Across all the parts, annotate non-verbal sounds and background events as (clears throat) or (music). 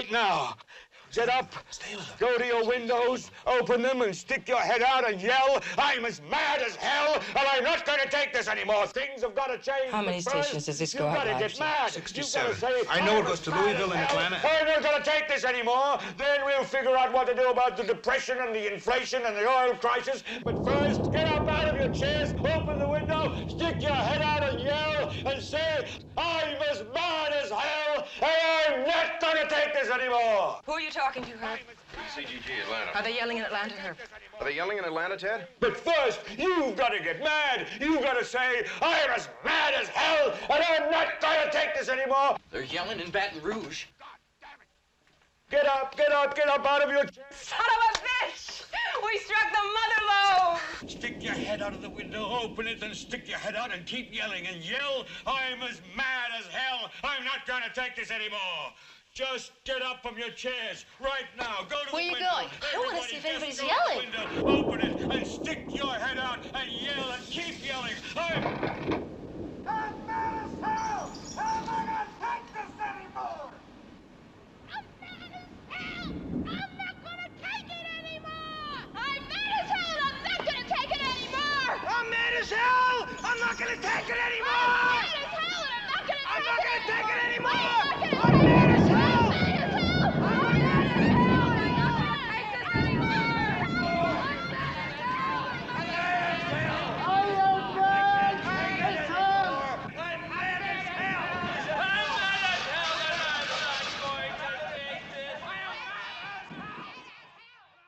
right now. Get up, go to your windows, open them, and stick your head out and yell, I'm as mad as hell, and I'm not going to take this anymore. Things have got to change. How many first, stations does this you've go got out to get mad. 67. You've got to say, I know it goes to Louisville and. Atlanta. I'm not going to take this anymore. Then we'll figure out what to do about the depression and the inflation and the oil crisis. But first, get up out of your chairs, open the window, stick your head out and yell, and say, I'm as mad as hell, and I'm not going to take this anymore. Who are you talking to, Herb? CGG Atlanta. Are they yelling in Atlanta, Herb? Are they yelling in Atlanta, Ted? But first, you've got to get mad. You've got to say, I'm as mad as hell, and I'm not going to take this anymore. They're yelling in Baton Rouge. God damn it! Get up, get up, get up out of your chair. Son of a bitch! (laughs) We struck the mother lode! Stick your head out of the window, open it, then stick your head out and keep yelling and yell, I'm as mad as hell. I'm not going to take this anymore. Just get up from your chairs right now. Go to the window. Where you going? I wanna see if anybody's yelling. Window, open it and stick your head out and yell and keep yelling. I'm. I'm mad as hell. I'm not going to take this anymore. I'm mad as hell! I'm not gonna take it anymore! I'm mad as hell and I'm not gonna take it anymore! I'm mad as hell. I'm not going to take it anymore. I'm mad as hell and I'm not gonna I'm take not it gonna take it anymore! anymore. I'm not gonna I'm take it mad as anymore. hell. I'm mad as hell! I'm mad as hell and I'm not gonna take this anymore!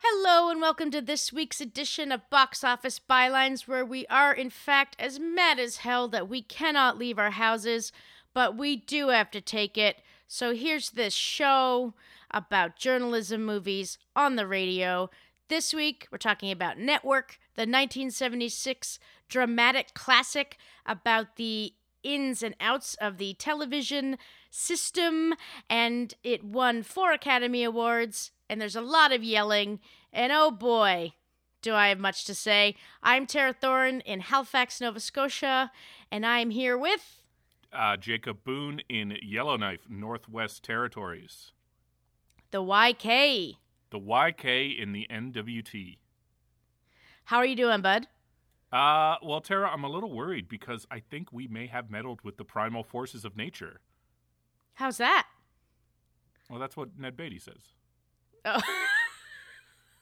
Hello, and welcome to this week's edition of Box Office Bylines, where we are, in fact, as mad as hell that we cannot leave our houses, but we do have to take it. So here's this show about journalism movies on the radio. This week, we're talking about Network, the 1976 dramatic classic about the ins and outs of the television system, and it won four Academy Awards, and there's a lot of yelling, and oh boy, do I have much to say. I'm Tara Thorne in Halifax, Nova Scotia, and I'm here with. uh, Jacob Boone in Yellowknife, Northwest Territories. The YK. The YK in the NWT. How are you doing, bud? Uh, well, Tara, I'm a little worried because I think we may have meddled with the primal forces of nature. How's that? Well, that's what Ned Beatty says. Oh. (laughs)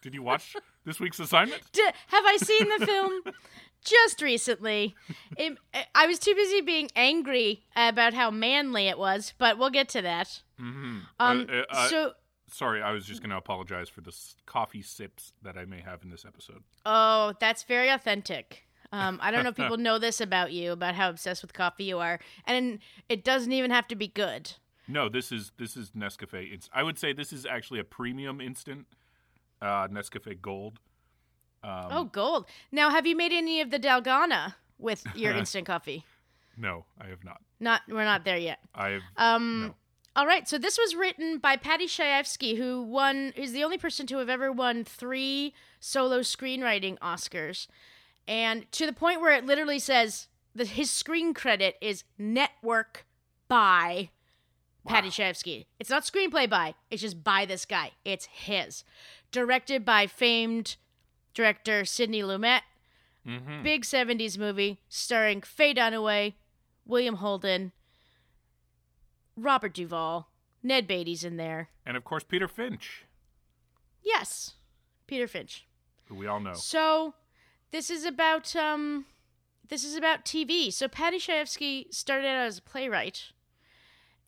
Did you watch this week's assignment? D- have I seen the film? (laughs) Just recently. It, I was too busy being angry about how manly it was, but we'll get to that. Mm-hmm. Um, Uh, uh, uh, so, sorry, I was just going to apologize for the s- coffee sips that I may have in this episode. oh, that's very authentic. Um, I don't know if people (laughs) know this about you, about how obsessed with coffee you are, and it doesn't even have to be good. No, this is this is Nescafe. It's I would say this is actually a premium instant uh, Nescafe Gold. Um, oh, gold. Now, have you made any of the Dalgona with (laughs) your instant coffee? no, I have not. Not, we're not there yet. I have Um, no. All right, so this was written by Paddy Chayefsky, who won is the only person to have ever won three solo screenwriting Oscars, and to the point where it literally says that his screen credit is network by Paddy Chayefsky. It's not screenplay by; it's just by this guy. It's his, directed by famed director Sidney Lumet. Mhm. Big '70s movie starring Faye Dunaway, William Holden. Robert Duvall, Ned Beatty's in there. And of course, Peter Finch, Yes, Peter Finch. who we all know. So, this is about um, this is about TV. So Paddy Chayefsky started out as a playwright,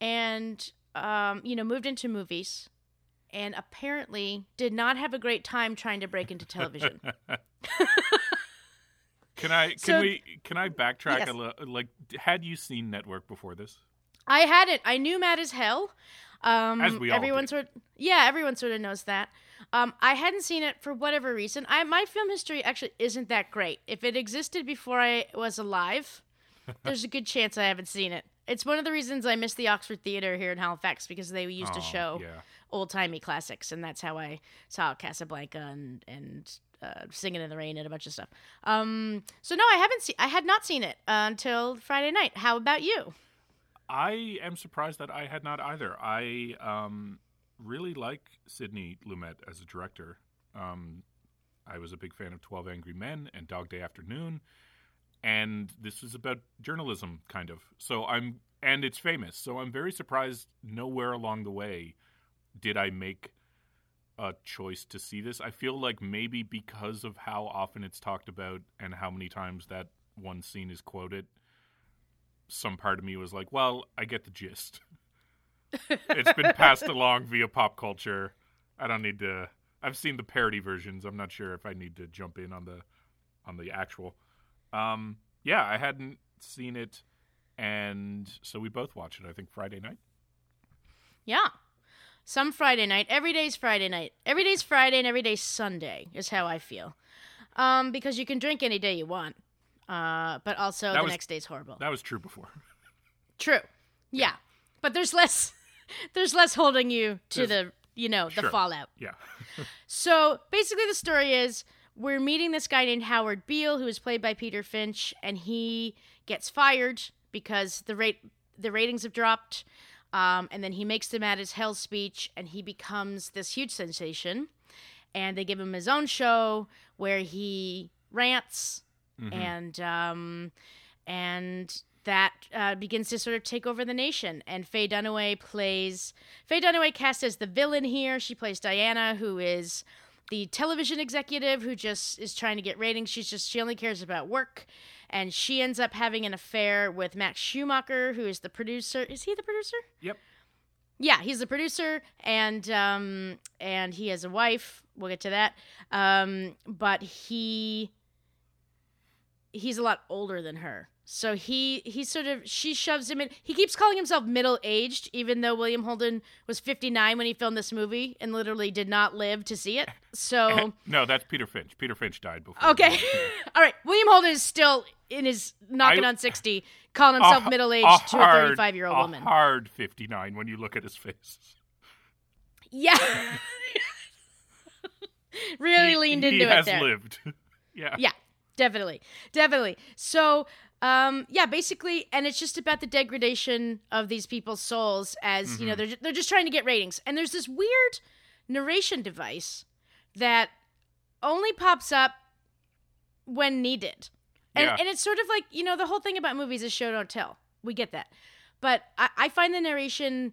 and um, you know, moved into movies, and apparently did not have a great time trying to break into television. (laughs) Can I can So- we can I backtrack Yes. a little? Like, had you seen Network before this? I hadn't. I knew Mad as Hell. Um, As we all everyone did. sort, yeah, everyone sort of knows that. Um, I hadn't seen it for whatever reason. I my film history actually isn't that great. If it existed before I was alive, (laughs) there's a good chance I haven't seen it. It's one of the reasons I miss the Oxford Theater here in Halifax because they used to Oh, show yeah. Old timey classics, and that's how I saw Casablanca and and uh, Singing in the Rain and a bunch of stuff. Um, so no, I haven't seen. I had not seen it uh, until Friday night. How about you? I am surprised that I had not either. I um, really like Sidney Lumet as a director. Um, I was a big fan of Twelve Angry Men and Dog Day Afternoon, and this is about journalism, kind of. So I'm, and it's famous. So I'm very surprised. Nowhere along the way did I make a choice to see this. I feel like maybe because of how often it's talked about and how many times that one scene is quoted, some part of me was like, well, I get the gist. (laughs) it's been passed along via pop culture. I don't need to. I've seen the parody versions. I'm not sure if I need to jump in on the on the actual. Um, yeah, I hadn't seen it, and so we both watched it. I think Friday night. Yeah. Some Friday night. Every day's Friday night. Every day's Friday and every day's Sunday is how I feel. Um, because you can drink any day you want. Uh, but also That the was- next day's horrible. That was true before. True. Yeah. But there's less (laughs) there's less holding you to There's- the you know, the Sure. fallout. Yeah. (laughs) So basically, the story is we're meeting this guy named Howard Beale, who is played by Peter Finch, and he gets fired because the rate the ratings have dropped. Um, and then he makes them at his hell speech, and he becomes this huge sensation. And they give him his own show where he rants, and um, and that uh, begins to sort of take over the nation. And Faye Dunaway plays Faye Dunaway cast as the villain here. She plays Diana, who is the television executive who just is trying to get ratings. She's just she only cares about work, and she ends up having an affair with Max Schumacher, who is the producer. Is he the producer? Yep. Yeah, he's the producer, and um, and he has a wife. We'll get to that. Um, but he he's a lot older than her. So he he sort of she shoves him in. He keeps calling himself middle aged, even though William Holden was fifty nine when he filmed this movie and literally did not live to see it. So (laughs) No, that's Peter Finch. Peter Finch died before. okay, (laughs) all right. William Holden is still in his knocking I- on sixty, calling himself middle aged to a thirty five year old woman. hard 59 when you look at his face. Yeah, (laughs) really he, leaned he into it has there. lived. yeah. Yeah, definitely. Definitely. So, um, yeah, basically, and it's just about the degradation of these people's souls as, you know, they're, they're just trying to get ratings. And there's this weird narration device that only pops up when needed. And, Yeah. and it's sort of like, you know, the whole thing about movies is show, don't tell. We get that. But I, I find the narration,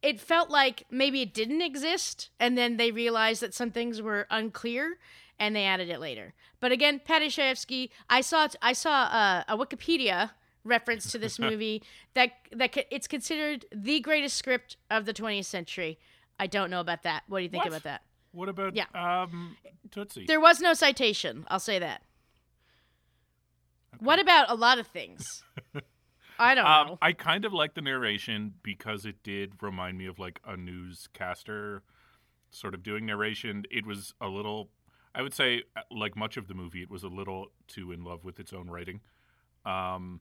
it felt like maybe it didn't exist, and then they realized that some things were unclear, and they added it later. But again, Paddy Chayefsky, I saw I saw a, a Wikipedia reference to this (laughs) movie that that it's considered the greatest script of the 20th century. I don't know about that. What do you think What? about that? What about Yeah. um, Tootsie? There was no citation. I'll say that. What about a lot of things? (laughs) I don't know. Um, I kind of like the narration because it did remind me of like a newscaster sort of doing narration. It was a little, I would say, uh, like much of the movie, it was a little too in love with its own writing. Um,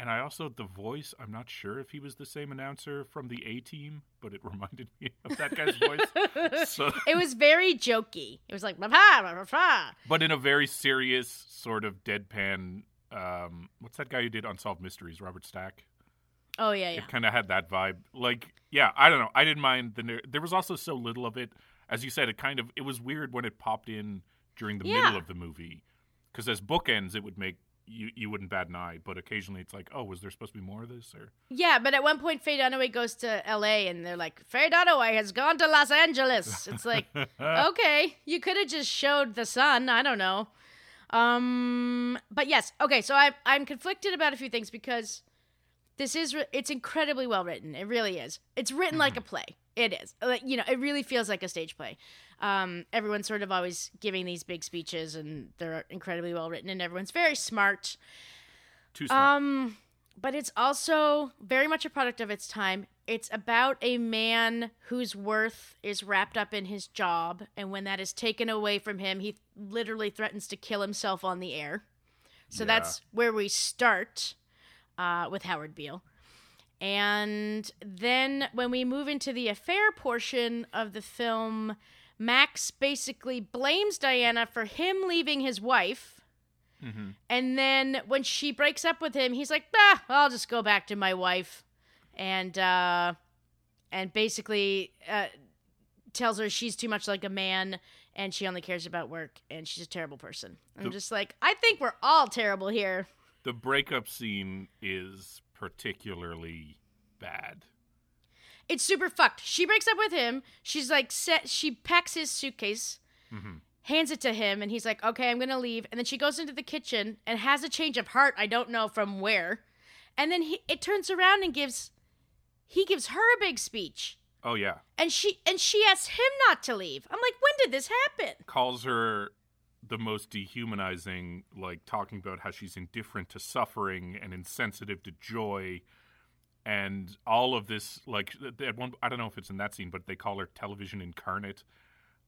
and I also, the voice, I'm not sure if he was the same announcer from the A team, but it (laughs) reminded me of that guy's voice. So, (laughs) it was very jokey. It was like, "Bah, bah, bah, bah." but in a very serious, sort of deadpan. Um, what's that guy who did Unsolved Mysteries? Robert Stack. oh yeah, yeah. it kind of had that vibe. Like, yeah, I don't know. I didn't mind the. nar- There was also so little of it, as you said. It kind of it was weird when it popped in during the Yeah. middle of the movie, because as bookends, it would make you you wouldn't bat an eye. But occasionally, it's like, oh, was there supposed to be more of this? Or Yeah, but at one point, Faye Dunaway goes to L.A. and they're like, Faye Dunaway has gone to Los Angeles. (laughs) It's like, okay, you could have just showed the sun. I don't know. Um, but yes, okay. So I I'm conflicted about a few things because this is re- it's incredibly well written. It really is. It's written like a play. It is. You know, it really feels like a stage play. Um, everyone's sort of always giving these big speeches, and they're incredibly well written, and everyone's very smart. too smart. Um, but it's also very much a product of its time. It's about a man whose worth is wrapped up in his job, and when that is taken away from him, he literally threatens to kill himself on the air. So Yeah. that's where we start uh, with Howard Beale. And then when we move into the affair portion of the film, Max basically blames Diana for him leaving his wife And then when she breaks up with him, he's like, "Ah, I'll just go back to my wife," and uh, and basically uh, tells her she's too much like a man and she only cares about work and she's a terrible person. I'm The- just like, I think we're all terrible here. The breakup scene is particularly bad. It's super fucked. She breaks up with him. She's like, set. She packs his suitcase, mm-hmm. hands it to him, and he's like, "Okay, I'm gonna leave." And then she goes into the kitchen and has a change of heart. I don't know from where. And then he it turns around and gives, he gives her a big speech, Oh yeah, and she and she asks him not to leave. I'm like, when did this happen? calls her the most dehumanizing, like talking about how she's indifferent to suffering and insensitive to joy, and all of this. Like at one, I don't know if it's in that scene, but they call her television incarnate.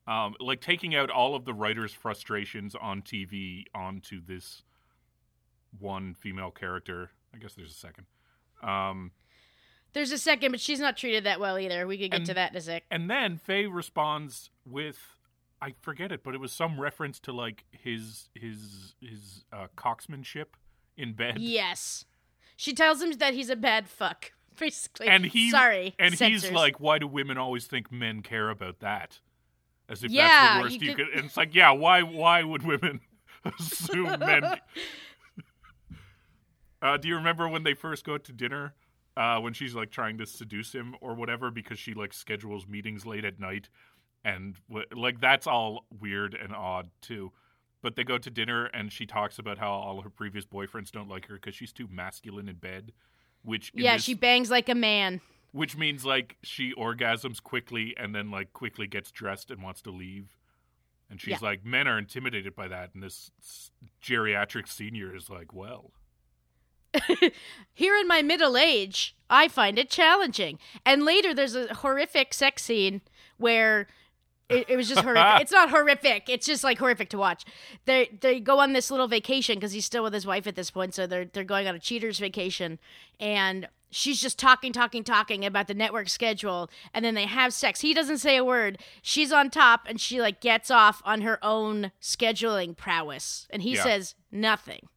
Um, like taking out all of the writer's frustrations on TV onto this one female character. I guess there's a second. Um, There's a second, but she's not treated that well either. We could get And- to that in a sec. And then Faye responds with I forget it, but it was some reference to like his his his uh, coxmanship in bed. Yes, she tells him that he's a bad fuck. (laughs) Basically, And he sorry, and he's like, Why do women always think men care about that? As if Yeah, that's the worst you you, could- could and it's like, yeah, why why would women (laughs) assume men (laughs) Uh, do you remember when they first go to dinner? Uh, when she's like trying to seduce him or whatever because she like schedules meetings late at night, and like that's all weird and odd too. But they go to dinner and she talks about how all her previous boyfriends don't like her because she's too masculine in bed, which yeah, this- she bangs like a man. which means like she orgasms quickly and then like quickly gets dressed and wants to leave. And she's Yeah. like, men are intimidated by that, and this geriatric senior is like, well, (laughs) Here in my middle age, I find it challenging. And later, there's a horrific sex scene where it, it was just horrific. (laughs) it's not horrific. It's just like horrific to watch. They they go on this little vacation because he's still with his wife at this point. So they're they're going on a cheaters vacation, and she's just talking, talking, talking about the network schedule. And then they have sex. He doesn't say a word. She's on top, and she like gets off on her own scheduling prowess, and he Yeah. says nothing.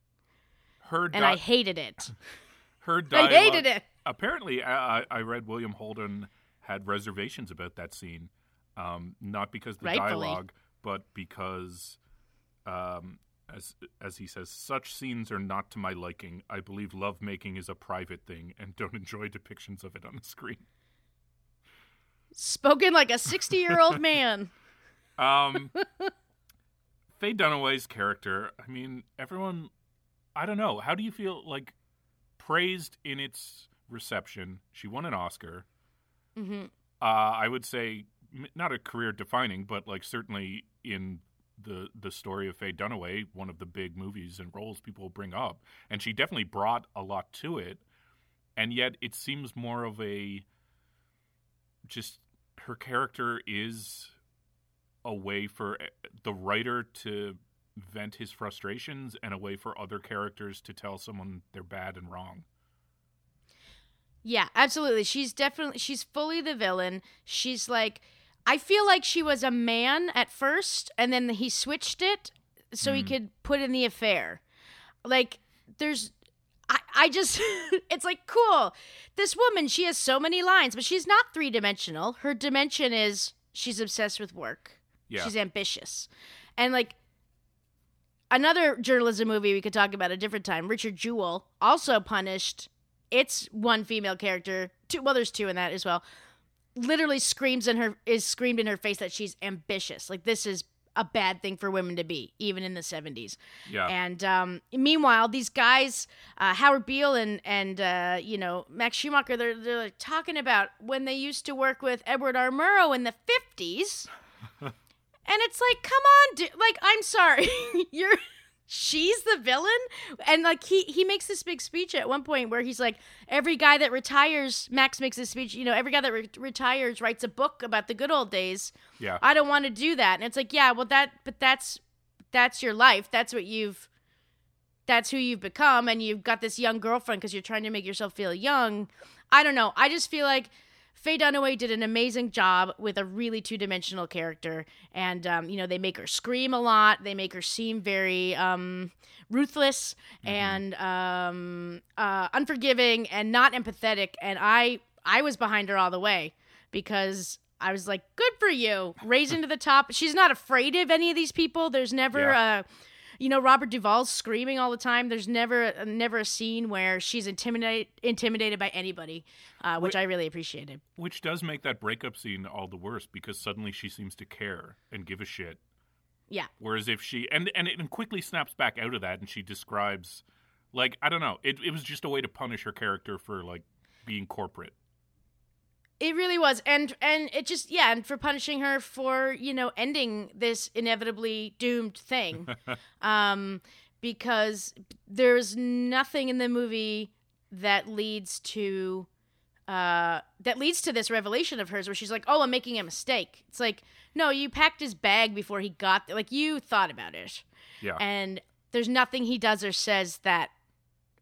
her And I hated it. (laughs) her (laughs) I hated it. Apparently, I I read William Holden had reservations about that scene, um, not because the Rightfully. dialogue, but because, um, as as he says, such scenes are not to my liking. I believe lovemaking is a private thing, and don't enjoy depictions of it on the screen. Spoken like a 60 year old (laughs) man. Um, (laughs) Faye Dunaway's character. I mean, everyone. I don't know. How do you feel like praised in its reception? She won an Oscar. hmm Uh, I would say not a career defining, but like certainly in the the story of Faye Dunaway, one of the big movies and roles people bring up, and she definitely brought a lot to it. And yet, it seems more of a just her character is a way for eh, the writer to vent his frustrations and a way for other characters to tell someone they're bad and wrong. Yeah, absolutely. She's definitely, she's fully the villain. She's like, I feel like she was a man at first, and then he switched it so he mm. could put in the affair. Like, there's. I, I just (laughs) it's like cool this woman she has so many lines but she's not three-dimensional her dimension is she's obsessed with work Yeah. she's ambitious and like another journalism movie we could talk about a different time richard jewell also punished it's one female character two well there's two in that as well literally screams in her is screamed in her face that she's ambitious like this is a bad thing for women to be even in the 70s Yeah. and um, meanwhile, these guys, uh, Howard Beale and and uh, you know Max Schumacher, they're they're like, talking about when they used to work with Edward R. Murrow in the fifties, (laughs) and it's like, come on, dude. like I'm sorry, (laughs) you're she's the villain, and like he he makes this big speech at one point where he's like, every guy that retires, Max makes this speech, you know, every guy that re- retires writes a book about the good old days. yeah. I don't want to do that. And it's like, yeah, well that but that's that's your life. That's what you've that's who you've become and you've got this young girlfriend cuz you're trying to make yourself feel young. I don't know. I just feel like Faye Dunaway did an amazing job with a really two dimensional character, and um, you know they make her scream a lot. They make her seem very um, ruthless and um, uh, unforgiving and not empathetic. And I I was behind her all the way because I was like, good for you, raising to the top. She's not afraid of any of these people. There's never Yeah. a you know Robert Duvall's screaming all the time. There's never never a scene where she's intimidated intimidated by anybody, uh, which I really appreciated. Which does make that breakup scene all the worse because suddenly she seems to care and give a shit. Yeah. Whereas if she and and it quickly snaps back out of that and she describes like I don't know, it it was just a way to punish her character for like being corporate. It really was, and and it just yeah, and for punishing her for you know ending this inevitably doomed thing, (laughs) um, because there's nothing in the movie that leads to, uh, that leads to this revelation of hers where she's like, oh, I'm making a mistake. It's like no, you packed his bag before he got there. Like you thought about it, Yeah. and there's nothing he does or says that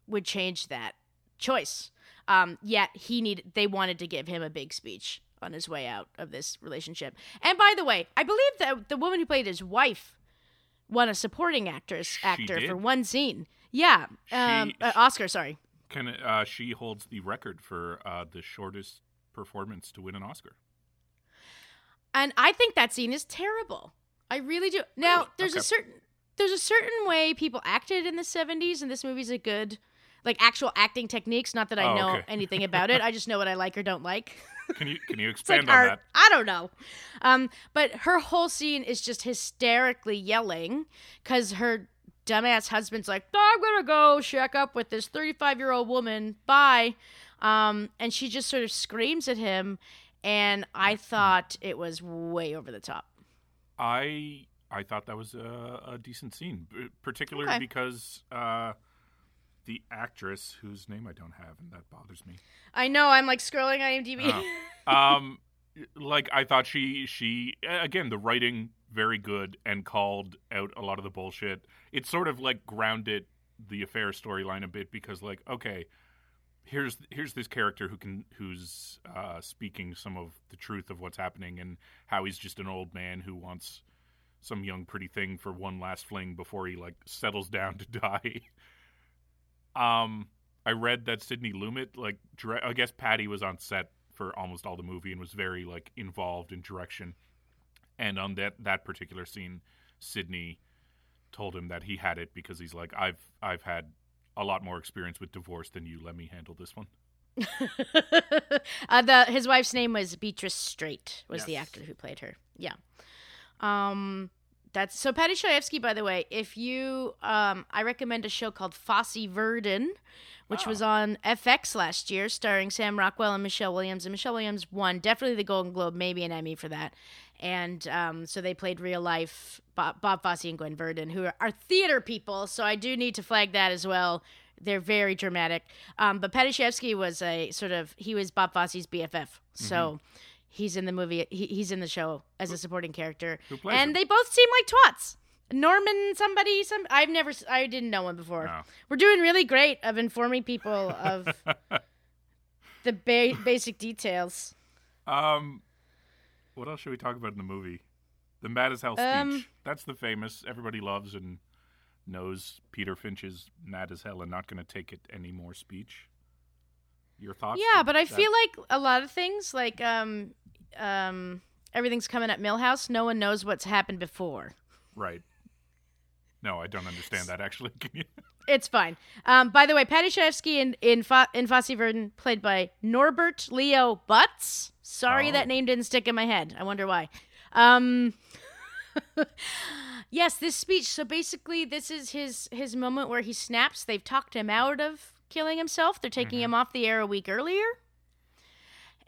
would change that choice. Um, yet he needed they wanted to give him a big speech on his way out of this relationship. And by the way, I believe that the woman who played his wife won a supporting actress actor for one scene. Yeah, um, She- uh, Oscar. Sorry. Can uh, she holds the record for uh, the shortest performance to win an Oscar? And I think that scene is terrible. I really do. Now, there's a certain there's a certain way people acted in the 70s and this movie's a good like actual acting techniques, not that I Oh, know okay. anything about it. I just know what I like or don't like. (laughs) Can you can you It's like expand on art. that? I don't know. Um, but her whole scene is just hysterically yelling because her dumbass husband's like, I'm gonna go shack up with this 35 year old woman. Bye. Um, and she just sort of screams at him, and I thought it was way over the top. I I thought that was a, a decent scene, particularly Okay. because uh, the actress whose name I don't have, and that bothers me. I know. I'm like scrolling IMDb. Oh. (laughs) um, like I thought she she again the writing very good and called out a lot of the bullshit. It sort of like grounded the affair storyline a bit because like okay, here's here's this character who can who's uh, speaking some of the truth of what's happening and how he's just an old man who wants some young pretty thing for one last fling before he like settles down to (laughs) die. Um, I read that Sidney Lumet, like, dire- I guess Paddy was on set for almost all the movie and was very like involved in direction. And on that that particular scene, Sidney told him that he had it because he's like, I've I've had a lot more experience with divorce than you. Let me handle this one. (laughs) uh, the his wife's name was Beatrice Straight. Was the actor who played her? Yeah. Um, that's so. Paddy Chayefsky, by the way, if you, um, I recommend a show called Fosse Verdon, which was on FX last year, starring Sam Rockwell and Michelle Williams. And Michelle Williams won definitely the Golden Globe, maybe an Emmy for that. And um, so they played real life Bob, Bob Fosse and Gwen Verdon, who are, are theater people. So I do need to flag that as well. They're very dramatic. Um, but Paddy Chayefsky was a sort of he was Bob Fosse's BFF, so he's in the movie. He, he's in the show as a supporting character, and him? they both seem like twats. Norman, somebody, some I've never, I didn't know him before. No. We're doing really great of informing people of (laughs) the ba- basic details. Um, what else should we talk about in the movie? The Mad as Hell speech. Um, That's the famous. Everybody loves and knows Peter Finch's Mad as Hell and not going to take it anymore speech. Your thoughts? Yeah, but I That- feel like a lot of things, like um, um, everything's coming at Milhouse. No one knows what's happened before. right. No, I don't understand that actually. (laughs) It's fine. Um, by the way, Paddy Chayefsky in in, Fo- in Fosse Verdon played by Norbert Leo Butz. Sorry Oh. that name didn't stick in my head. I wonder why. Um, (laughs) yes, this speech. So basically, this is his his moment where he snaps. They've talked him out of killing himself. They're taking Mm-hmm. him off the air a week earlier.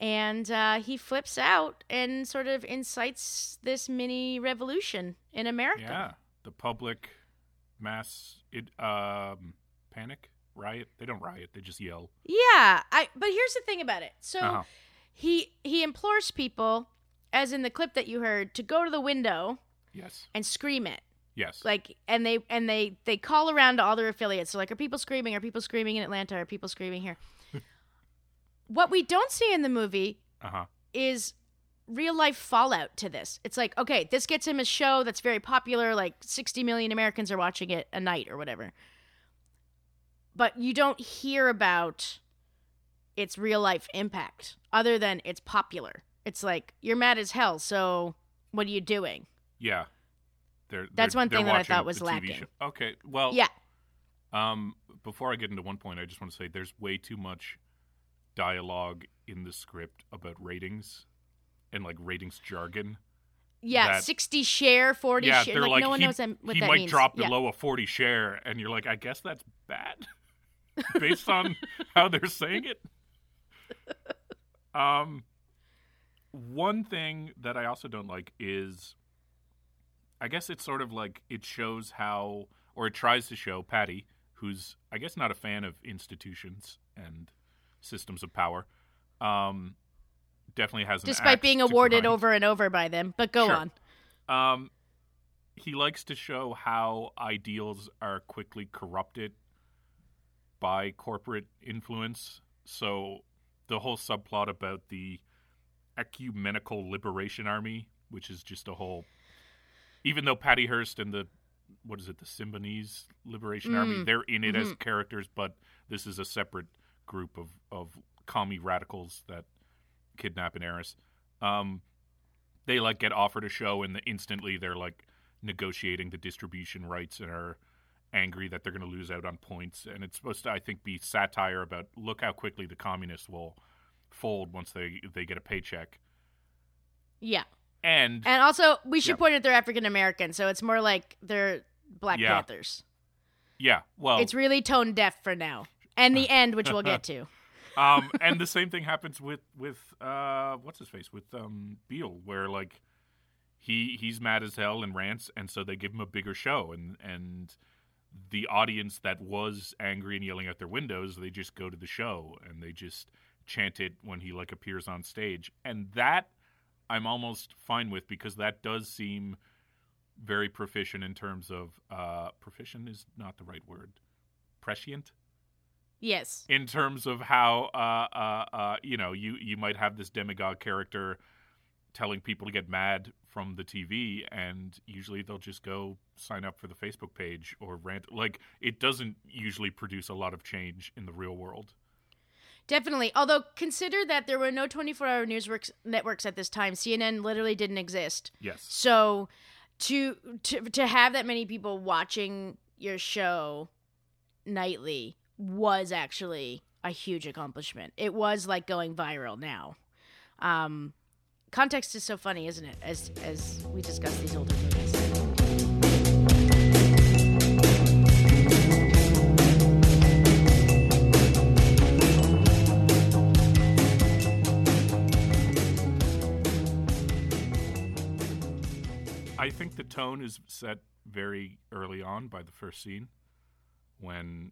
And uh, he flips out and sort of incites this mini revolution in America. Yeah, the public mass it um panic riot. They don't riot. They just yell. Yeah, I but here's the thing about it. So Uh-huh. he he implores people as in the clip that you heard to go to the window Yes. and scream it. Yes. Like and they and they they call around to all their affiliates. So like are people screaming? Are people screaming in Atlanta? Are people screaming here? (laughs) what we don't see in the movie Uh huh. is real life fallout to this. It's like, okay, this gets him a show that's very popular, like 60 million Americans are watching it a night or whatever. But you don't hear about its real life impact other than it's popular. It's like, you're mad as hell, so what are you doing? Yeah. They're, That's they're- one thing that I thought was lacking. Okay. Well, Yeah. Um, before I get into one point, I just want to say there's way too much dialogue in the script about ratings and like ratings jargon. Yeah, That- 60 share, 40 yeah, share. they're Like, like, no one he, knows what he that might means. drop Yeah. below a 40 share, and you're like, I guess that's bad, (laughs) based on (laughs) how they're saying it. Um, one thing that I also don't like is, I guess it's sort of like it shows how, or it tries to show Paddy, who's I guess not a fan of institutions and systems of power. Um, definitely has an Despite being awarded over and over by them. But go Sure. on. Um, he likes to show how ideals are quickly corrupted by corporate influence. So the whole subplot about the ecumenical liberation army, which is just a whole, even though Patty Hearst and the what is it, the Symbionese Liberation Army, Mm. they're in it as characters, but this is a separate group of of commie radicals that kidnap an heiress. Um, they like get offered a show and instantly they're like negotiating the distribution rights and are angry that they're going to lose out on points and it's supposed to i think be satire about look how quickly the communists will fold once they they get a paycheck Yeah. And And also, we should point out they're African American, so it's more like they're Black Yeah. Panthers. yeah well It's really tone deaf for now. And the end, which we'll get to. (laughs) (laughs) um and the same thing happens with with uh what's his face with um Beale where like he he's mad as hell and rants and so they give him a bigger show and and the audience that was angry and yelling out their windows they just go to the show and they just chant it when he like appears on stage and that I'm almost fine with because that does seem very proficient in terms of uh proficient is not the right word prescient Yes. in terms of how uh, uh, uh, you know you you might have this demagogue character telling people to get mad from the TV, and usually they'll just go sign up for the Facebook page or rant. Like it doesn't usually produce a lot of change in the real world. Definitely. Although, consider that there were no 24 hour news works, networks at this time. CNN literally didn't exist. Yes, So, to, to, to have that many people watching your show nightly was actually a huge accomplishment. It was like going viral now. Um, context is so funny, isn't it? As as we discuss these older movies. Tone is set very early on by the first scene when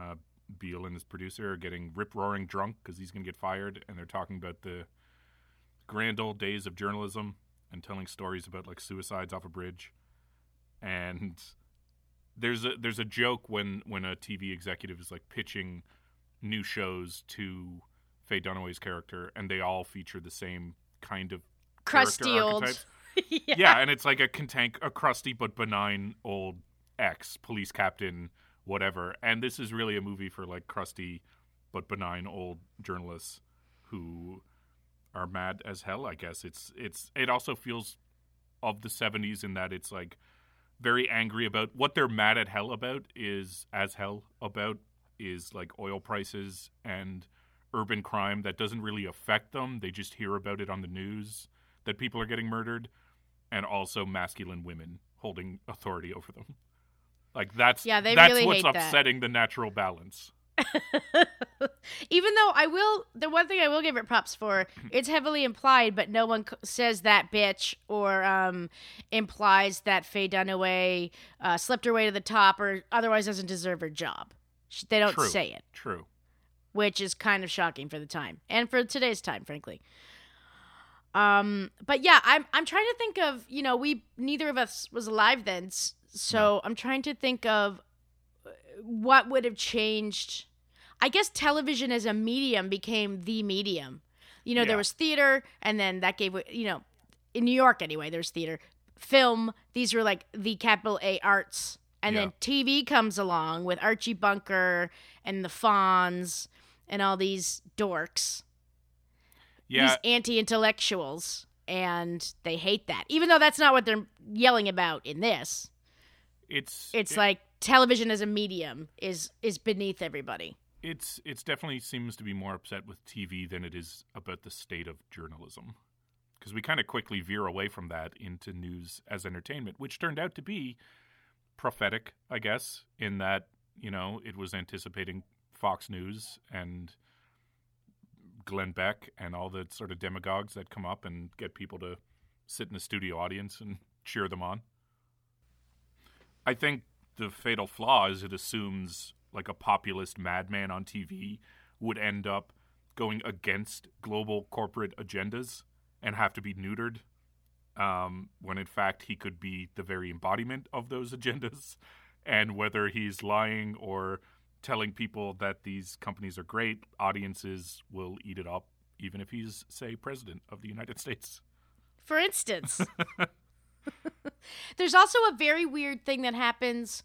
uh, Beale and his producer are getting rip roaring drunk because he's going to get fired, and they're talking about the grand old days of journalism and telling stories about like suicides off a bridge. And there's a there's a joke when when a TV executive is like pitching new shows to Faye Dunaway's character, and they all feature the same kind of Crusty old. archetypes (laughs) yeah. and it's like a contank, a crusty but benign old ex police captain, whatever. And this is really a movie for like crusty but benign old journalists who are mad as hell. I guess it's it's it also feels of the '70s in that it's like very angry about what they're mad at hell about is as hell about is like oil prices and urban crime that doesn't really affect them. They just hear about it on the news that people are getting murdered and also masculine women holding authority over them. Like that's Yeah, they that's really what's hate that. upsetting the natural balance. (laughs) Even though I will, the one thing I will give it props for, (clears throat) it's heavily implied, but no one says that bitch or um, implies that Faye Dunaway uh, slipped her way to the top or otherwise doesn't deserve her job. They don't True. say it, True. which is kind of shocking for the time and for today's time, frankly. Um, but yeah, I'm I'm trying to think of you know we neither of us was alive then, so I'm trying to think of uh, what would have changed. I guess television as a medium became the medium. You know, there was theater, and then that gave you know, in New York anyway, there's theater, film. These were like the capital A arts, and then TV comes along with Archie Bunker and the Fonz and all these dorks, Yeah, these anti-intellectuals, and they hate that, even though that's not what they're yelling about in this. it's It's it- like television as a medium is is beneath everybody. it's it's definitely seems to be more upset with TV than it is about the state of journalism. Because we kind of quickly veer away from that into news as entertainment, which turned out to be prophetic, I guess, in that you know it was anticipating Fox News and Glenn Beck and all the sort of demagogues that come up and get people to sit in the studio audience and (laughs) cheer them on. I think the fatal flaw is it assumes like a populist madman on TV would end up going against global corporate agendas and have to be neutered um, when in fact he could be the very embodiment of those (laughs) agendas and whether he's lying or telling people that these companies are great audiences will eat it up even if he's say president of the united states For instance, (laughs) (laughs) there's also a very weird thing that happens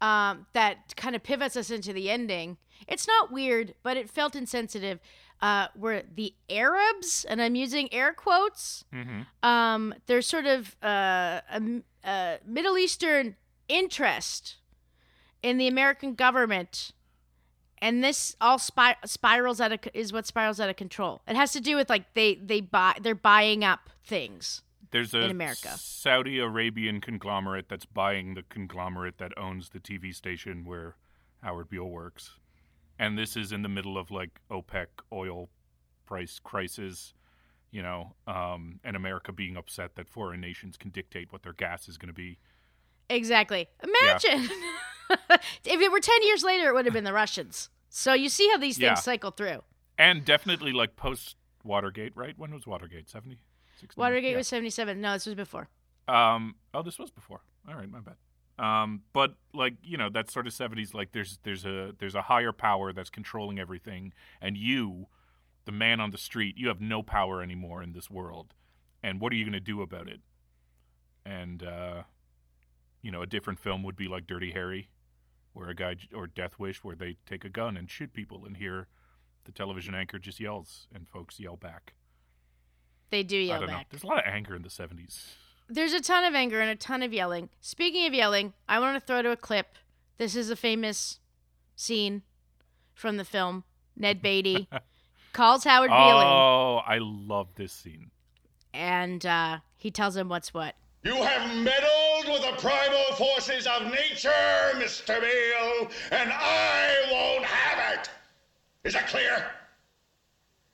um, that kind of pivots us into the ending. It's not weird, but it felt insensitive. Uh, where the Arabs, and I'm using air quotes, um, there's sort of uh, a, a Middle Eastern interest in the American government. And this all spir- spirals out of is what spirals out of control. It has to do with like they they buy they're buying up things. There's a in America. Saudi Arabian conglomerate that's buying the conglomerate that owns the TV station where Howard Beale works. And this is in the middle of like OPEC oil price crisis, you know, um, and America being upset that foreign nations can dictate what their gas is going to be. Exactly. Imagine (laughs) (laughs) if it were 10 years later, it would have been the Russians. So you see how these things Yeah. cycle through. And definitely like post Watergate, right? When was Watergate? 70? 60? Watergate Yeah. was 77. No, this was before. Um. Oh, this was before. All right, my bad. Um. But like you know, that sort of seventies. Like there's there's a there's a higher power that's controlling everything, and you, the man on the street, you have no power anymore in this world. And what are you going to do about it? And uh, you know, a different film would be like Dirty Harry, where a guy or Death Wish, where they take a gun and shoot people, and here, the television anchor just yells, and folks yell back. They do I yell don't know. back. There's a lot of anger in the seventies. There's a ton of anger and a ton of yelling. Speaking of yelling, I want to throw to a clip. This is a famous scene from the film. Ned (laughs) Beatty calls Howard Beale Oh, I love this scene. and uh, he tells him what's what. You have meddled with the primal forces of nature, Mr. Beale, and I won't have it. Is that clear?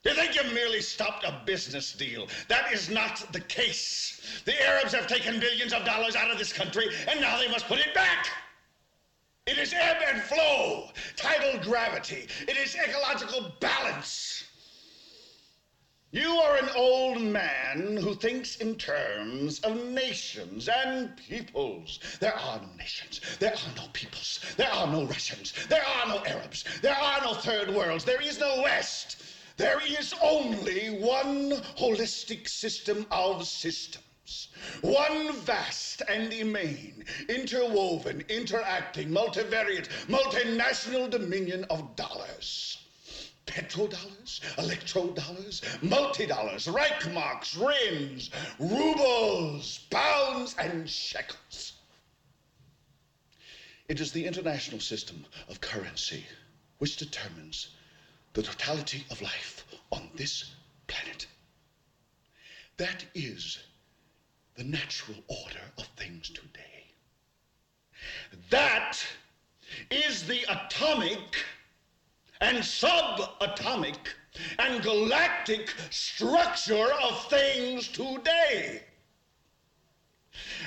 You think you merely stopped a business deal? That is not the case. The Arabs have taken billions of dollars out of this country, and now they must put it back. It is ebb and flow, tidal gravity. It is ecological balance. You are an old man who thinks in terms of nations and peoples. There are no nations. There are no peoples. There are no Russians. There are no Arabs. There are no third worlds. There is no West. There is only one holistic system of systems. One vast and immane, interwoven, interacting, multivariate, multinational dominion of dollars. Petrodollars, electrodollars, multidollars, Reichmarks, rins, rubles, pounds, and shekels. It is the international system of currency which determines the totality of life on this planet. That is the natural order of things today. That is the atomic and subatomic and galactic structure of things today.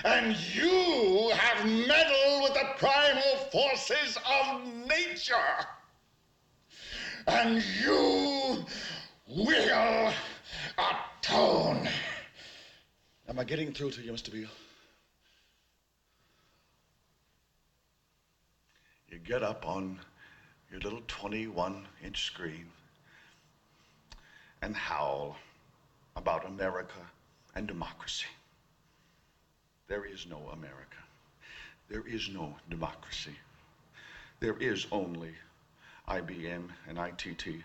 And you have meddled with the primal forces of nature. And you will atone. Am I getting through to you, Mr. Beale? You get up on your little 21 inch screen and howl about America and democracy. There is no America. There is no democracy. There is only IBM and ITT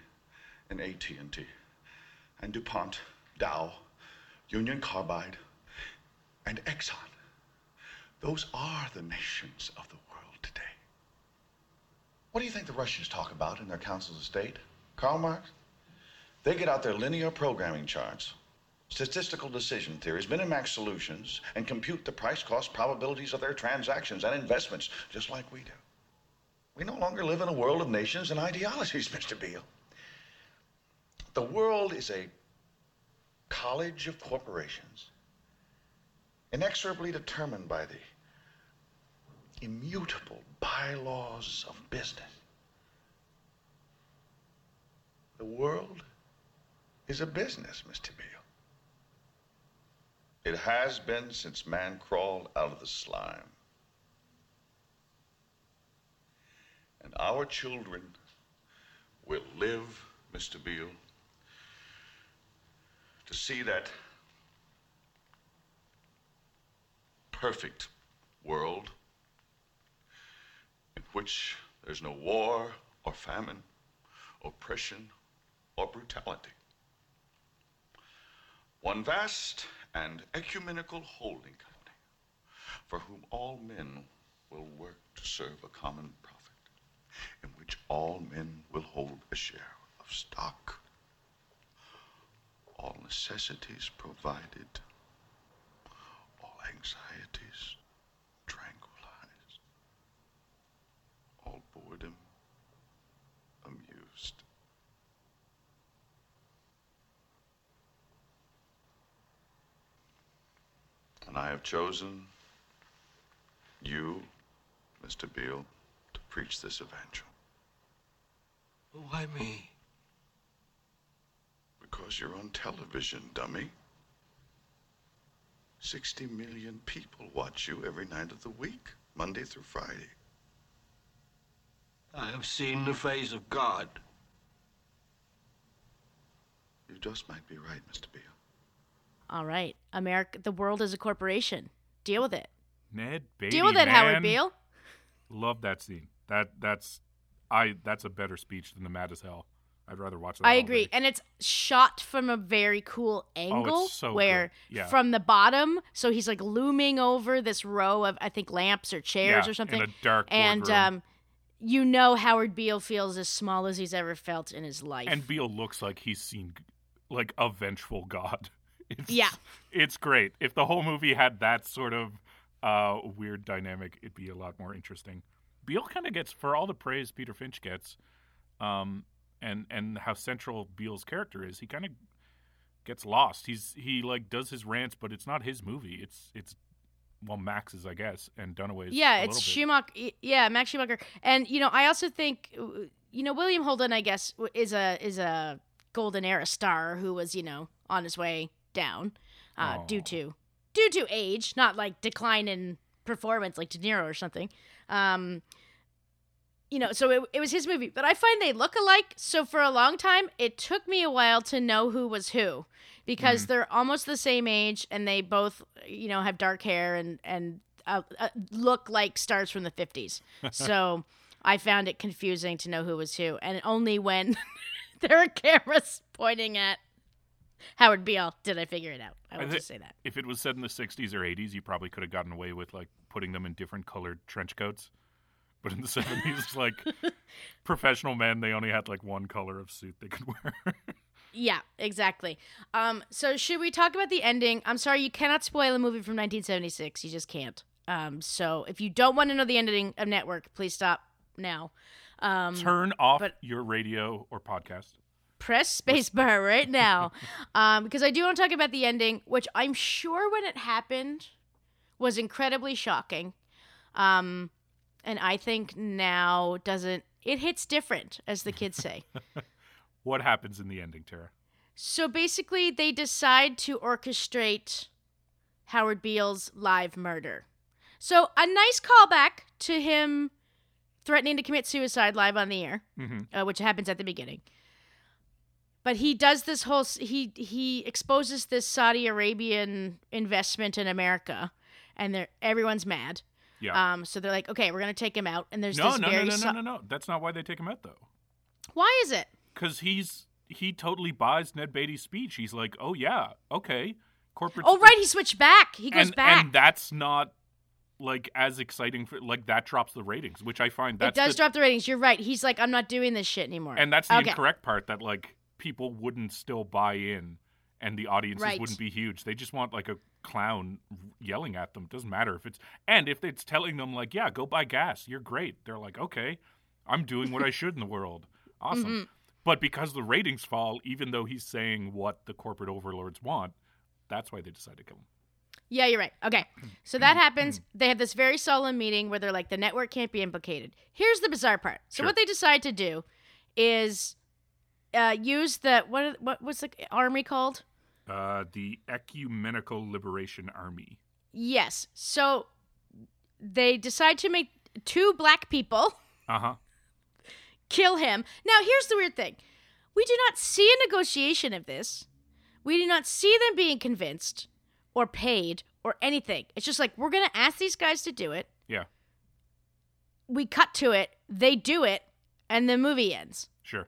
and AT&T and DuPont, Dow, Union Carbide, and Exxon. Those are the nations of the world today. What do you think the Russians talk about in their councils of state? Karl Marx? They get out their linear programming charts, statistical decision theories, Minimax solutions, and compute the price cost probabilities of their transactions and investments, just like we do. We no longer live in a world of nations and ideologies, (laughs) Mr. Beale. The world is a college of corporations, inexorably determined by the immutable bylaws of business. The world is a business, Mr. Beale. It has been since man crawled out of the slime. And our children will live, Mr. Beale, to see that perfect world which there's no war or famine, oppression or brutality. One vast and ecumenical holding company for whom all men will work to serve a common profit, in which all men will hold a share of stock, all necessities provided, all anxieties amused. And I have chosen you, Mr. Beale, to preach this evangel Why me? because you're on television, dummy. 60 million people watch you every night of the week, Monday through Friday. I have seen the face of God. You just might be right, Mr. Beale. All right. America, the world is a corporation. Deal with it. Ned Beatty, Deal with it, man. Howard Beale. Love that scene. That that's I that's a better speech than the Mad as Hell. I'd rather watch that. I agree. day. And it's shot from a very cool angle Oh, so where good. Yeah. from the bottom, so he's like looming over this row of I think lamps or chairs Yeah, or something. in a dark and boardroom. um you know Howard Beale feels as small as he's ever felt in his life. And Beale looks like he's seen like a vengeful god. (laughs) It's, Yeah. it's great. If the whole movie had that sort of uh, weird dynamic, it'd be a lot more interesting. Beale kind of gets for all the praise Peter Finch gets, um, and and how central Beale's character is. He kind of gets lost. He's he like does his rants, but it's not his movie. It's it's well Max's, I guess, and Dunaway's. yeah, a it's bit. Schumacher. Yeah, Max Schumacher. And you know, I also think you know William Holden. I guess is a is a golden era star who was you know on his way down uh, due to due to age, not like decline in performance like De Niro or something. Um, you know, so it, it was his movie, but I find they look alike. So for a long time, it took me a while to know who was who because they're almost the same age and they both, you know, have dark hair and and uh, uh, look like stars from the fifties. (laughs) So I found it confusing to know who was who, and only when (laughs) there are cameras pointing at Howard Beale did I figure it out. I thi- just say that. If it was said in the 60s or 80s, you probably could have gotten away with like putting them in different colored trench coats. But in the 70s, (laughs) like (laughs) professional men, they only had like one color of suit they could (laughs) wear. Yeah, exactly. Um, so should we talk about the ending? I'm sorry, you cannot spoil a movie from 1976. You just can't. Um, so if you don't want to know the ending of Network, please stop now. Um, Turn off but- your radio or podcast. press spacebar right now, um, because I do want to talk about the ending, which I'm sure when it happened was incredibly shocking. Um, and I think now doesn't. It hits different, as the kids say. (laughs) What happens in the ending, Tara? So basically, they decide to orchestrate Howard Beale's live murder. So a nice callback to him threatening to commit suicide live on the air, Mhm. uh, which happens at the beginning. but he does this whole he he exposes this Saudi Arabian investment in America, and they're everyone's mad. Yeah. Um, so they're like, okay, we're gonna take him out, and there's no, this no, no, very no, no, so- no, no. That's not why they take him out though. Why is it? Because he's he totally buys Ned Beatty's speech. He's like, oh yeah, okay, corporate. Oh right, he switched back. He goes and, back. and that's not like as exciting for like that drops the ratings, which I find it does the, drop the ratings. You're right. He's like, I'm not doing this shit anymore. and that's the okay. incorrect part that like people wouldn't still buy in, and the audiences Right. wouldn't be huge. They just want like a clown yelling at them. Doesn't matter if it's and if it's telling them like, yeah, go buy gas. You're great. They're like, okay, I'm doing what I (laughs) should in the world. Awesome. Mm-hmm. But because the ratings fall, even though he's saying what the corporate overlords want, that's why they decide to kill him. Yeah, you're right. Okay. So that happens. They have this very solemn meeting where they're like, the network can't be implicated. Here's the bizarre part. So Sure. what they decide to do is uh, use the what what was the army called? Uh, the Ecumenical Liberation Army. Yes. So they decide to make two black people Uh huh. kill him. Now, here's the weird thing. We do not see a negotiation of this. We do not see them being convinced or paid or anything. It's just like we're going to ask these guys to do it. Yeah. We cut to it, they do it, and the movie ends. Sure.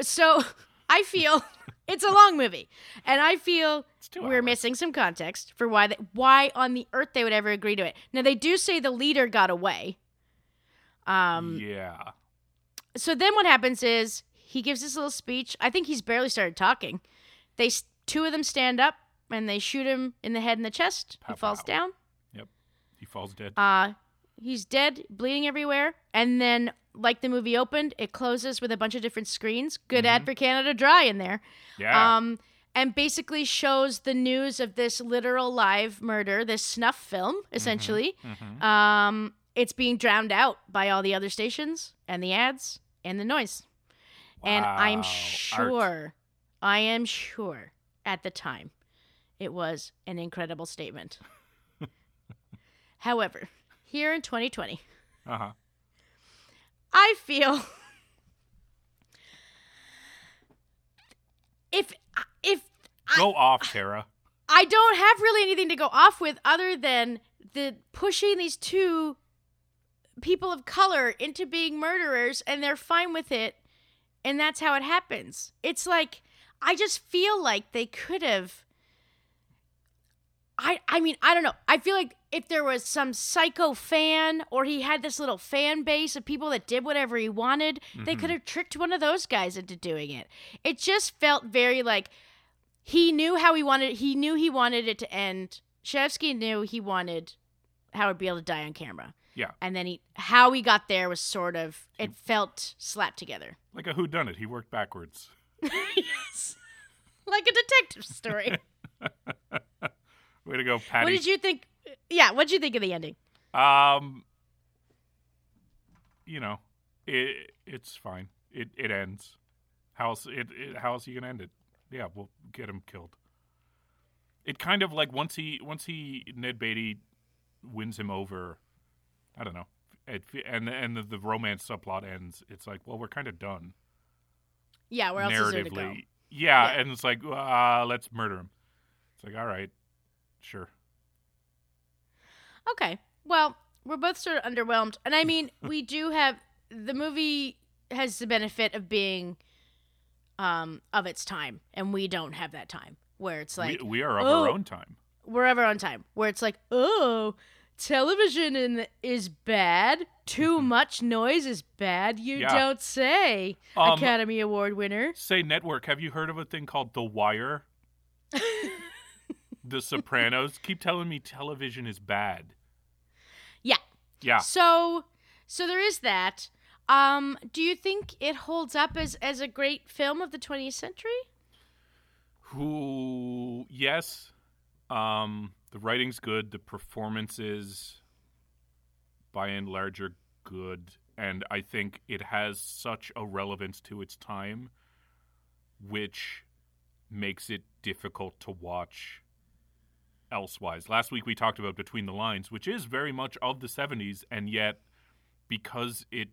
So (laughs) I feel it's a long movie, and I feel we're hours. missing some context for why they, why on the earth they would ever agree to it. Now they do say the leader got away. Um. yeah. So then what happens is he gives this little speech. I think he's barely started talking. They two of them stand up and they shoot him in the head and the chest. Pow, he falls pow. down. Yep. He falls dead. Uh he's dead, bleeding everywhere. And then like the movie opened, it closes with a bunch of different screens. Good ad for Canada Dry in there. Mm-hmm. yeah. Um and basically shows the news of this literal live murder, this snuff film, Mm-hmm. essentially. Um, it's being drowned out by all the other stations and the ads and the noise. And I'm Art. sure, I am sure at the time, it was an incredible statement. (laughs) However, here in 2020, Uh huh. I feel (laughs) if if Go off, Tara. I don't have really anything to go off with other than the pushing these two people of color into being murderers and they're fine with it and that's how it happens. It's like I just feel like they could have I I mean, I don't know. I feel like if there was some psycho fan or he had this little fan base of people that did whatever he wanted, they could mm-hmm. have tricked one of those guys into doing it. It just felt very like he knew how he wanted he knew he wanted it to end. Chayefsky knew he wanted Howard Beale to die on camera. Yeah. And then he how he got there was sort of it mm. felt slapped together. Like a whodunit. He worked backwards. (laughs) yes. Like a detective story. (laughs) Way to go, Paddy. what did you think? Yeah, what did you think of the ending? Um, you know, it it's fine. It it ends. How else? It, it how else are you gonna end it? Yeah, we'll get him killed. It kind of like once he once he Ned Beatty wins him over. I don't know. It, and and the, the romance subplot ends. It's like, well, we're kind of done Yeah, where else is there to go? Yeah, Yeah. and it's like, uh, let's murder him. It's like, all right, sure. Okay. Well, we're both sort of underwhelmed. And I mean, (laughs) we do have the movie has the benefit of being um of its time and we don't have that time where it's like we, we are of oh, our own time. we're of our own time where it's like, "Oh, television in, is bad. Too much noise is bad. You Mm-hmm. Yeah. don't say." Um, Academy Award winner. Say network. Have you heard of a thing called The Wire? (laughs) the Sopranos. Keep telling me television is bad. Yeah. Yeah. So, so there is that. Um, do you think it holds up as as a great film of the 20th century? Who? Yes. Um, the writing's good. The performances, by and large, are good, and I think it has such a relevance to its time, which makes it difficult to watch elsewise. Last week we talked about Between the Lines, which is very much of the 70s, and yet because it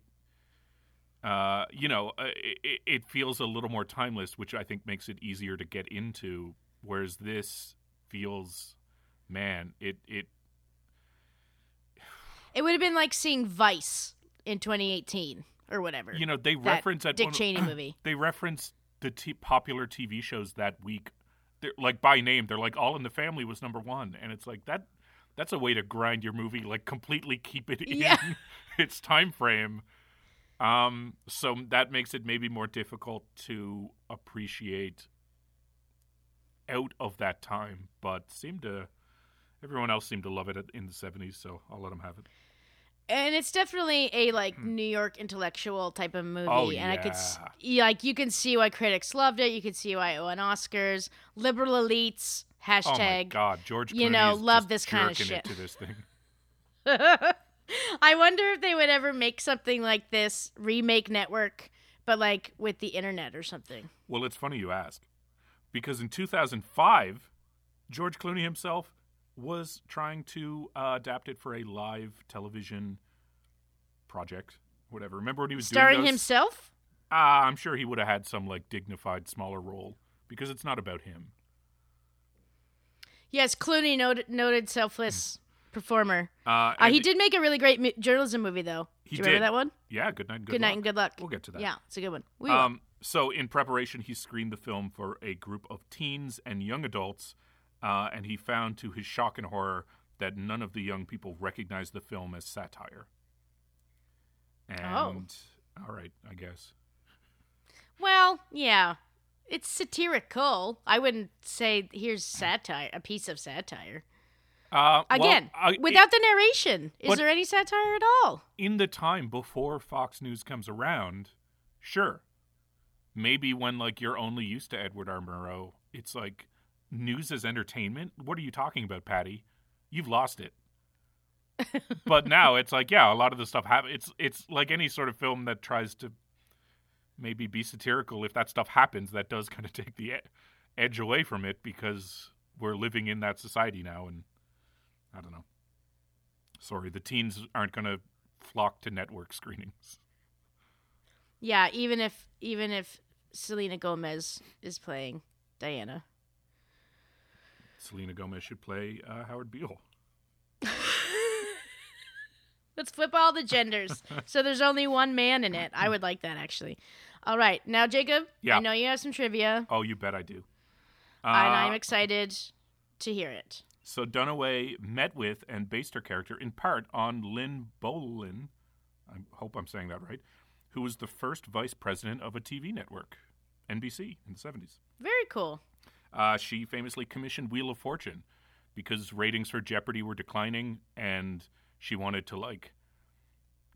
uh, you know, uh, it, it feels a little more timeless, which I think makes it easier to get into. Whereas this feels, man, it it It would have been like seeing Vice in 2018 or whatever. you know they That reference at Dick one- Cheney (clears throat) movie. they reference the t- popular TV shows that week, they're, like by name. They're like All in the Family was number one, and it's like that. That's a way to grind your movie, like completely keep it in Yeah. (laughs) its time frame. Um, so that makes it maybe more difficult to appreciate out of that time, but seemed to everyone else seemed to love it in the seventies, so I'll let them have it. And it's definitely a like New York intellectual type of movie, Hmm. Oh, and I could like you can see why critics loved it. You can see why it won Oscars. Liberal elites Oh my hashtag. God, George! you know, love this kind of shit. this thing. (laughs) I wonder if they would ever make something like this remake Network, but like with the internet or something. Well, it's funny you ask, because in 2005, George Clooney himself was trying to uh, adapt it for a live television project, whatever. Remember when he was Starring himself. Ah, I'm sure he would have had some like dignified, smaller role because it's not about him. Yes, Clooney, noted, noted selfless Uh, performer. Uh, and he did make a really great journalism movie, though. He Do you remember did. that one? Yeah, good night and good, Good, night luck. and good luck. We'll get to that. Yeah, it's a good one. We. Um, so in preparation, he screened the film for a group of teens and young adults, uh, and he found, to his shock and horror, that none of the young people recognized the film as satire. And Oh. all right, I guess. Well, yeah. It's satirical. I wouldn't say here's satire, a piece of satire. Uh, well, Again, I- without the narration, is there any satire at all? in the time before Fox News comes around, sure. Maybe when like you're only used to Edward R. Murrow, it's like news as entertainment. What are you talking about, Paddy? You've lost it. but now it's like, yeah, a lot of the stuff happen. It's it's like any sort of film that tries to maybe be satirical. If that stuff happens, that does (laughs) kind of take the edge away from it because we're living in that society now, and I don't know. Sorry, the teens aren't going to flock to network screenings. Yeah, even if even if Selena Gomez is playing Diana. Selena Gomez should play uh, Howard Beale. (laughs) Let's flip all the genders. so there's only one man in it. I would like that actually. All right. Now Jacob, Yeah. I know you have some trivia Oh, you bet I do. and Uh, I'm excited to hear it. So Dunaway met with and based her character in part on Lin Bolen, I hope I'm saying that right, who was the first vice president of a TV network, NBC, in the 70s. Very cool. Uh, she famously commissioned Wheel of Fortune because ratings for Jeopardy were declining, and she wanted to like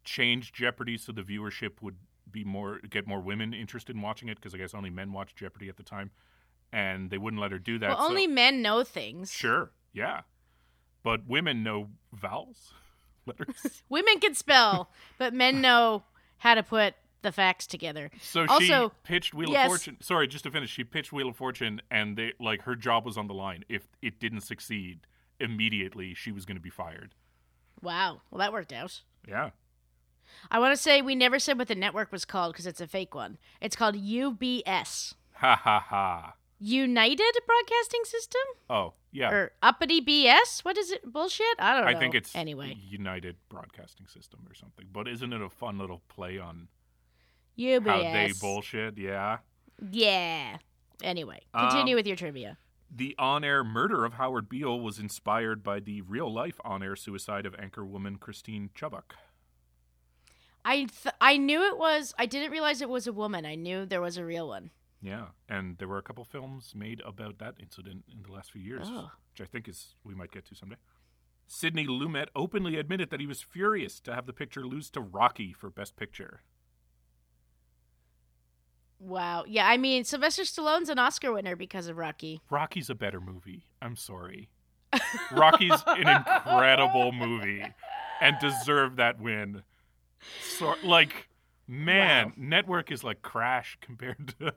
change Jeopardy so the viewership would be more get more women interested in watching it because I guess only men watched Jeopardy at the time, and they wouldn't let her do that. well, so- only men know things. Sure, yeah, but women know vowels, (laughs) letters. (laughs) Women can spell, but men know how to put the facts together. So Also- she pitched Wheel yes. of Fortune. Sorry, just to finish, she pitched Wheel of Fortune, and they like her job was on the line. If it didn't succeed, immediately she was going to be fired. Wow. Well, that worked out. Yeah. I want to say we never said what the network was called because it's a fake one. It's called UBS. Ha ha ha. United Broadcasting System? Oh yeah. Or uppity BS? What is it? Bullshit? I don't know. I think it's Anyway. United Broadcasting System or something. But isn't it a fun little play on UBS. how they bullshit? Yeah. Yeah. Anyway, Um, continue with your trivia. The on-air murder of Howard Beale was inspired by the real-life on-air suicide of anchorwoman Christine Chubbuck. I th- I knew it was. I didn't realize it was a woman. I knew there was a real one. Yeah, and there were a couple films made about that incident in the last few years, Oh. which I think is we might get to someday. Sidney Lumet openly admitted that he was furious to have the picture lose to Rocky for Best Picture. Wow. Yeah. I mean, Sylvester Stallone's an Oscar winner because of Rocky. Rocky's a better movie. I'm sorry. (laughs) Rocky's an incredible movie and deserved that win. So, like, man, Network is like Crash compared to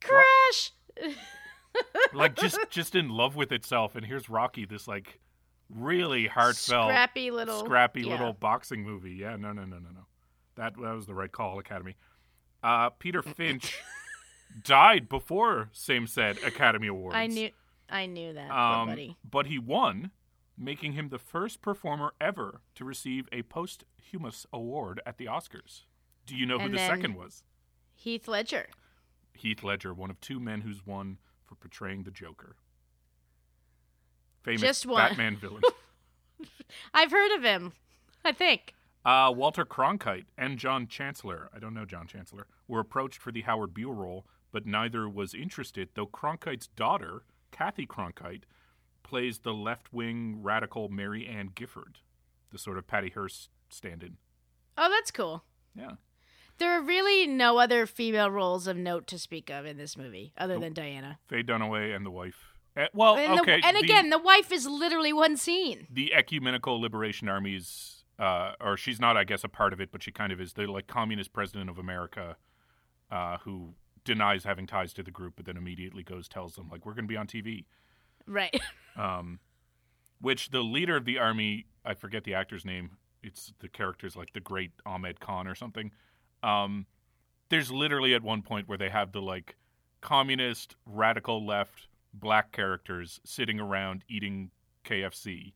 Crash. (laughs) like just just in love with itself. And here's Rocky, this like really heartfelt, Scrappy little. scrappy yeah. little boxing movie. Yeah, no, no, no, no, no. That, that was the right call, Academy. Uh, Peter Finch died before same said Academy Awards. I knew I knew that, Um, buddy. but he won, making him the first performer ever to receive a posthumous award at the Oscars. Do you know who And the second was? Heath Ledger. Heath Ledger, one of two men who's won for portraying the Joker. Famous Just one. Batman villain. (laughs) I've heard of him. I think. Uh, Walter Cronkite and John Chancellor, I don't know John Chancellor, were approached for the Howard Beale role, but neither was interested, though Cronkite's daughter, Kathy Cronkite, plays the left wing radical Mary Ann Gifford, the sort of Patty Hearst stand in. Oh, that's cool. Yeah. There are really no other female roles of note to speak of in this movie other than Diana. Faye Dunaway and the wife. Eh, well, and, the- okay. and the- again, the wife is literally one scene. the ecumenical liberation armies uh, or she's not i guess a part of it but she kind of is the like communist president of america uh, who denies having ties to the group but then immediately goes tells them like we're going to be on tv Right. (laughs) um, which the leader of the army i forget the actor's name it's the character's like the great ahmed khan or something um, there's literally at one point where they have the like communist radical left black characters sitting around eating kfc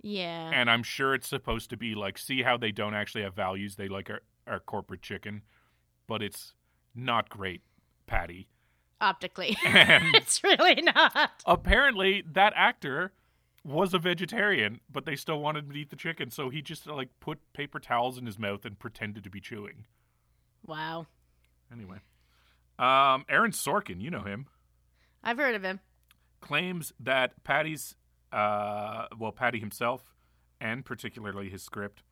yeah. and I'm sure it's supposed to be like, see how they don't actually have values. They like our, our corporate chicken, but it's not great, Paddy. Optically. (laughs) It's really not. Apparently, that actor was a vegetarian, but they still wanted him to eat the chicken, so he just like put paper towels in his mouth and pretended to be chewing. Wow. Anyway, um, Aaron Sorkin, you know him, I've heard of him. claims that Paddy's, uh, well, Paddy himself, and particularly his script,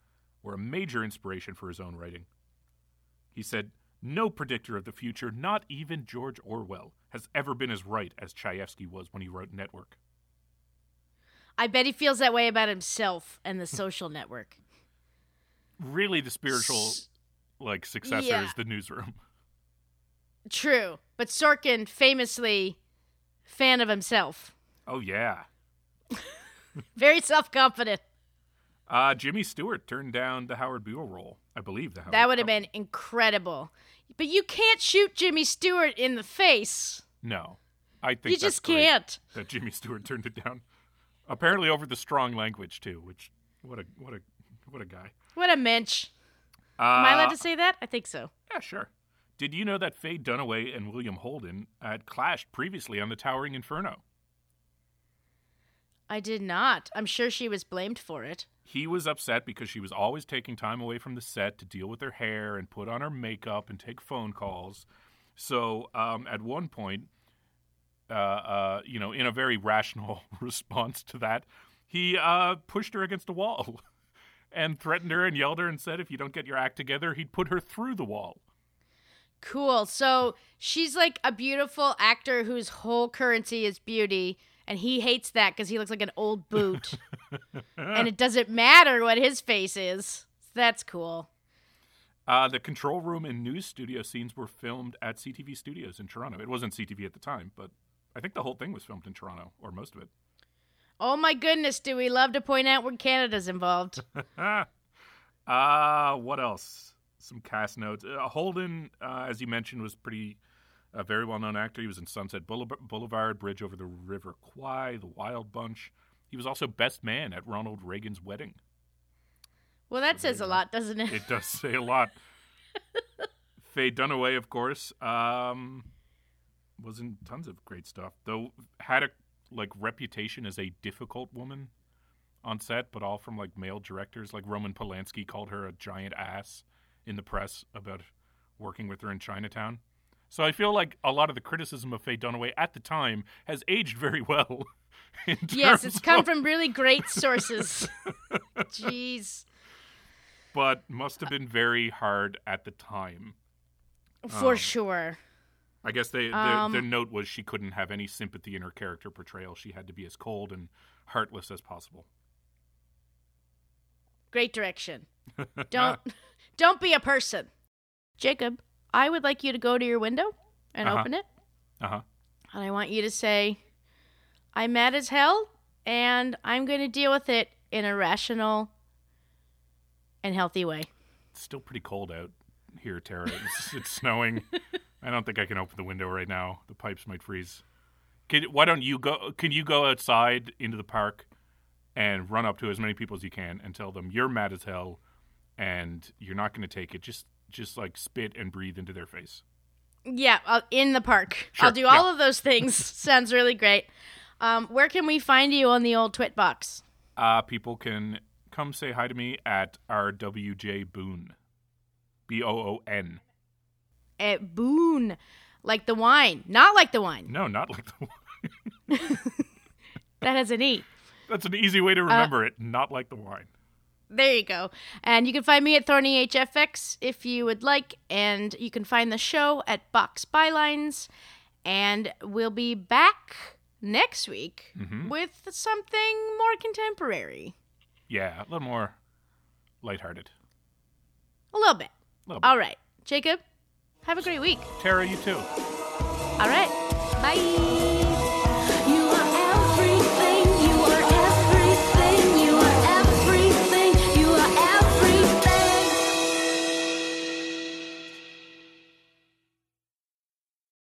were a major inspiration for his own writing. He said, No predictor of the future, not even George Orwell, has ever been as right as Chayefsky was when he wrote Network. I bet he feels that way about himself and the social network. Really, the spiritual, like, successor Yeah. is the newsroom. True. But Sorkin famously fan of himself. Oh, yeah. (laughs) Very self-confident. Uh, Jimmy Stewart turned down the Howard Beale role. I believe the Howard That would have been incredible. But you can't shoot Jimmy Stewart in the face. No. I think You just can't. That Jimmy Stewart turned it down. Apparently over the strong language too, which what a what a what a guy. What a mensch. Uh, Am I allowed to say that? I think so. Yeah, sure. Did you know that Faye Dunaway and William Holden had clashed previously on the Towering Inferno? I did not. I'm sure she was blamed for it. He was upset because she was always taking time away from the set to deal with her hair and put on her makeup and take phone calls. So um, at one point, uh, uh, you know, in a very rational (laughs) response to that, he uh, pushed her against a wall (laughs) and threatened her and yelled her and said if you don't get your act together, he'd put her through the wall. Cool. So she's like a beautiful actor whose whole currency is beauty, and he hates that because he looks like an old boot. (laughs) and it doesn't matter what his face is. That's cool. Uh, the control room and news studio scenes were filmed at CTV Studios in Toronto. It wasn't CTV at the time, but I think the whole thing was filmed in Toronto, or most of it. Oh my goodness, do we love to point out where Canada's involved? (laughs) uh, what else? Some cast notes. Uh, Holden, uh, as you mentioned, was pretty a very well known actor. He was in Sunset Boulevard, Bridge over the River Kwai, The Wild Bunch. He was also best man at Ronald Reagan's wedding. Well, that says a lot, doesn't it? It does say a lot. (laughs) Faye Dunaway, of course, um, was in tons of great stuff. Though had a like reputation as a difficult woman on set, but all from like male directors. Like Roman Polanski called her a giant ass in the press about working with her in Chinatown. So I feel like a lot of the criticism of Faye Dunaway at the time has aged very (laughs) well. yes, it's come of- from really great sources. (laughs) Jeez. but must have been very hard at the time. For Um, sure. I guess they, their, Um, their note was she couldn't have any sympathy in her character portrayal. She had to be as cold and heartless as possible. Great direction. (laughs) Don't don't be a person. Jacob, I would like you to go to your window and Uh-huh. open it. Uh huh. And I want you to say, I'm mad as hell, and I'm going to deal with it in a rational and healthy way. It's still pretty cold out here, Tara. It's, it's snowing. (laughs) I don't think I can open the window right now. The pipes might freeze. Can, why don't you go? Can you go outside into the park and run up to as many people as you can and tell them you're mad as hell and you're not going to take it? Just, just like spit and breathe into their face. Yeah, uh, in the park. Sure, I'll do all yeah. of those things. (laughs) Sounds really great. Um, where can we find you on the old Twit box? Uh, people can come say hi to me at RWJ Boone. B O O N. At Boone, like the wine, not like the wine. No, not like the wine. (laughs) That has an E. (laughs) That's an easy way to remember it. Not like the wine. There you go. And you can find me at Thorny HFX if you would like. And you can find the show at Box Bylines. And we'll be back next week Mhm. with something more contemporary. Yeah, a little more lighthearted. A little bit. Little bit. All right. Jacob, have a great week. Tara, you too. All right. Bye.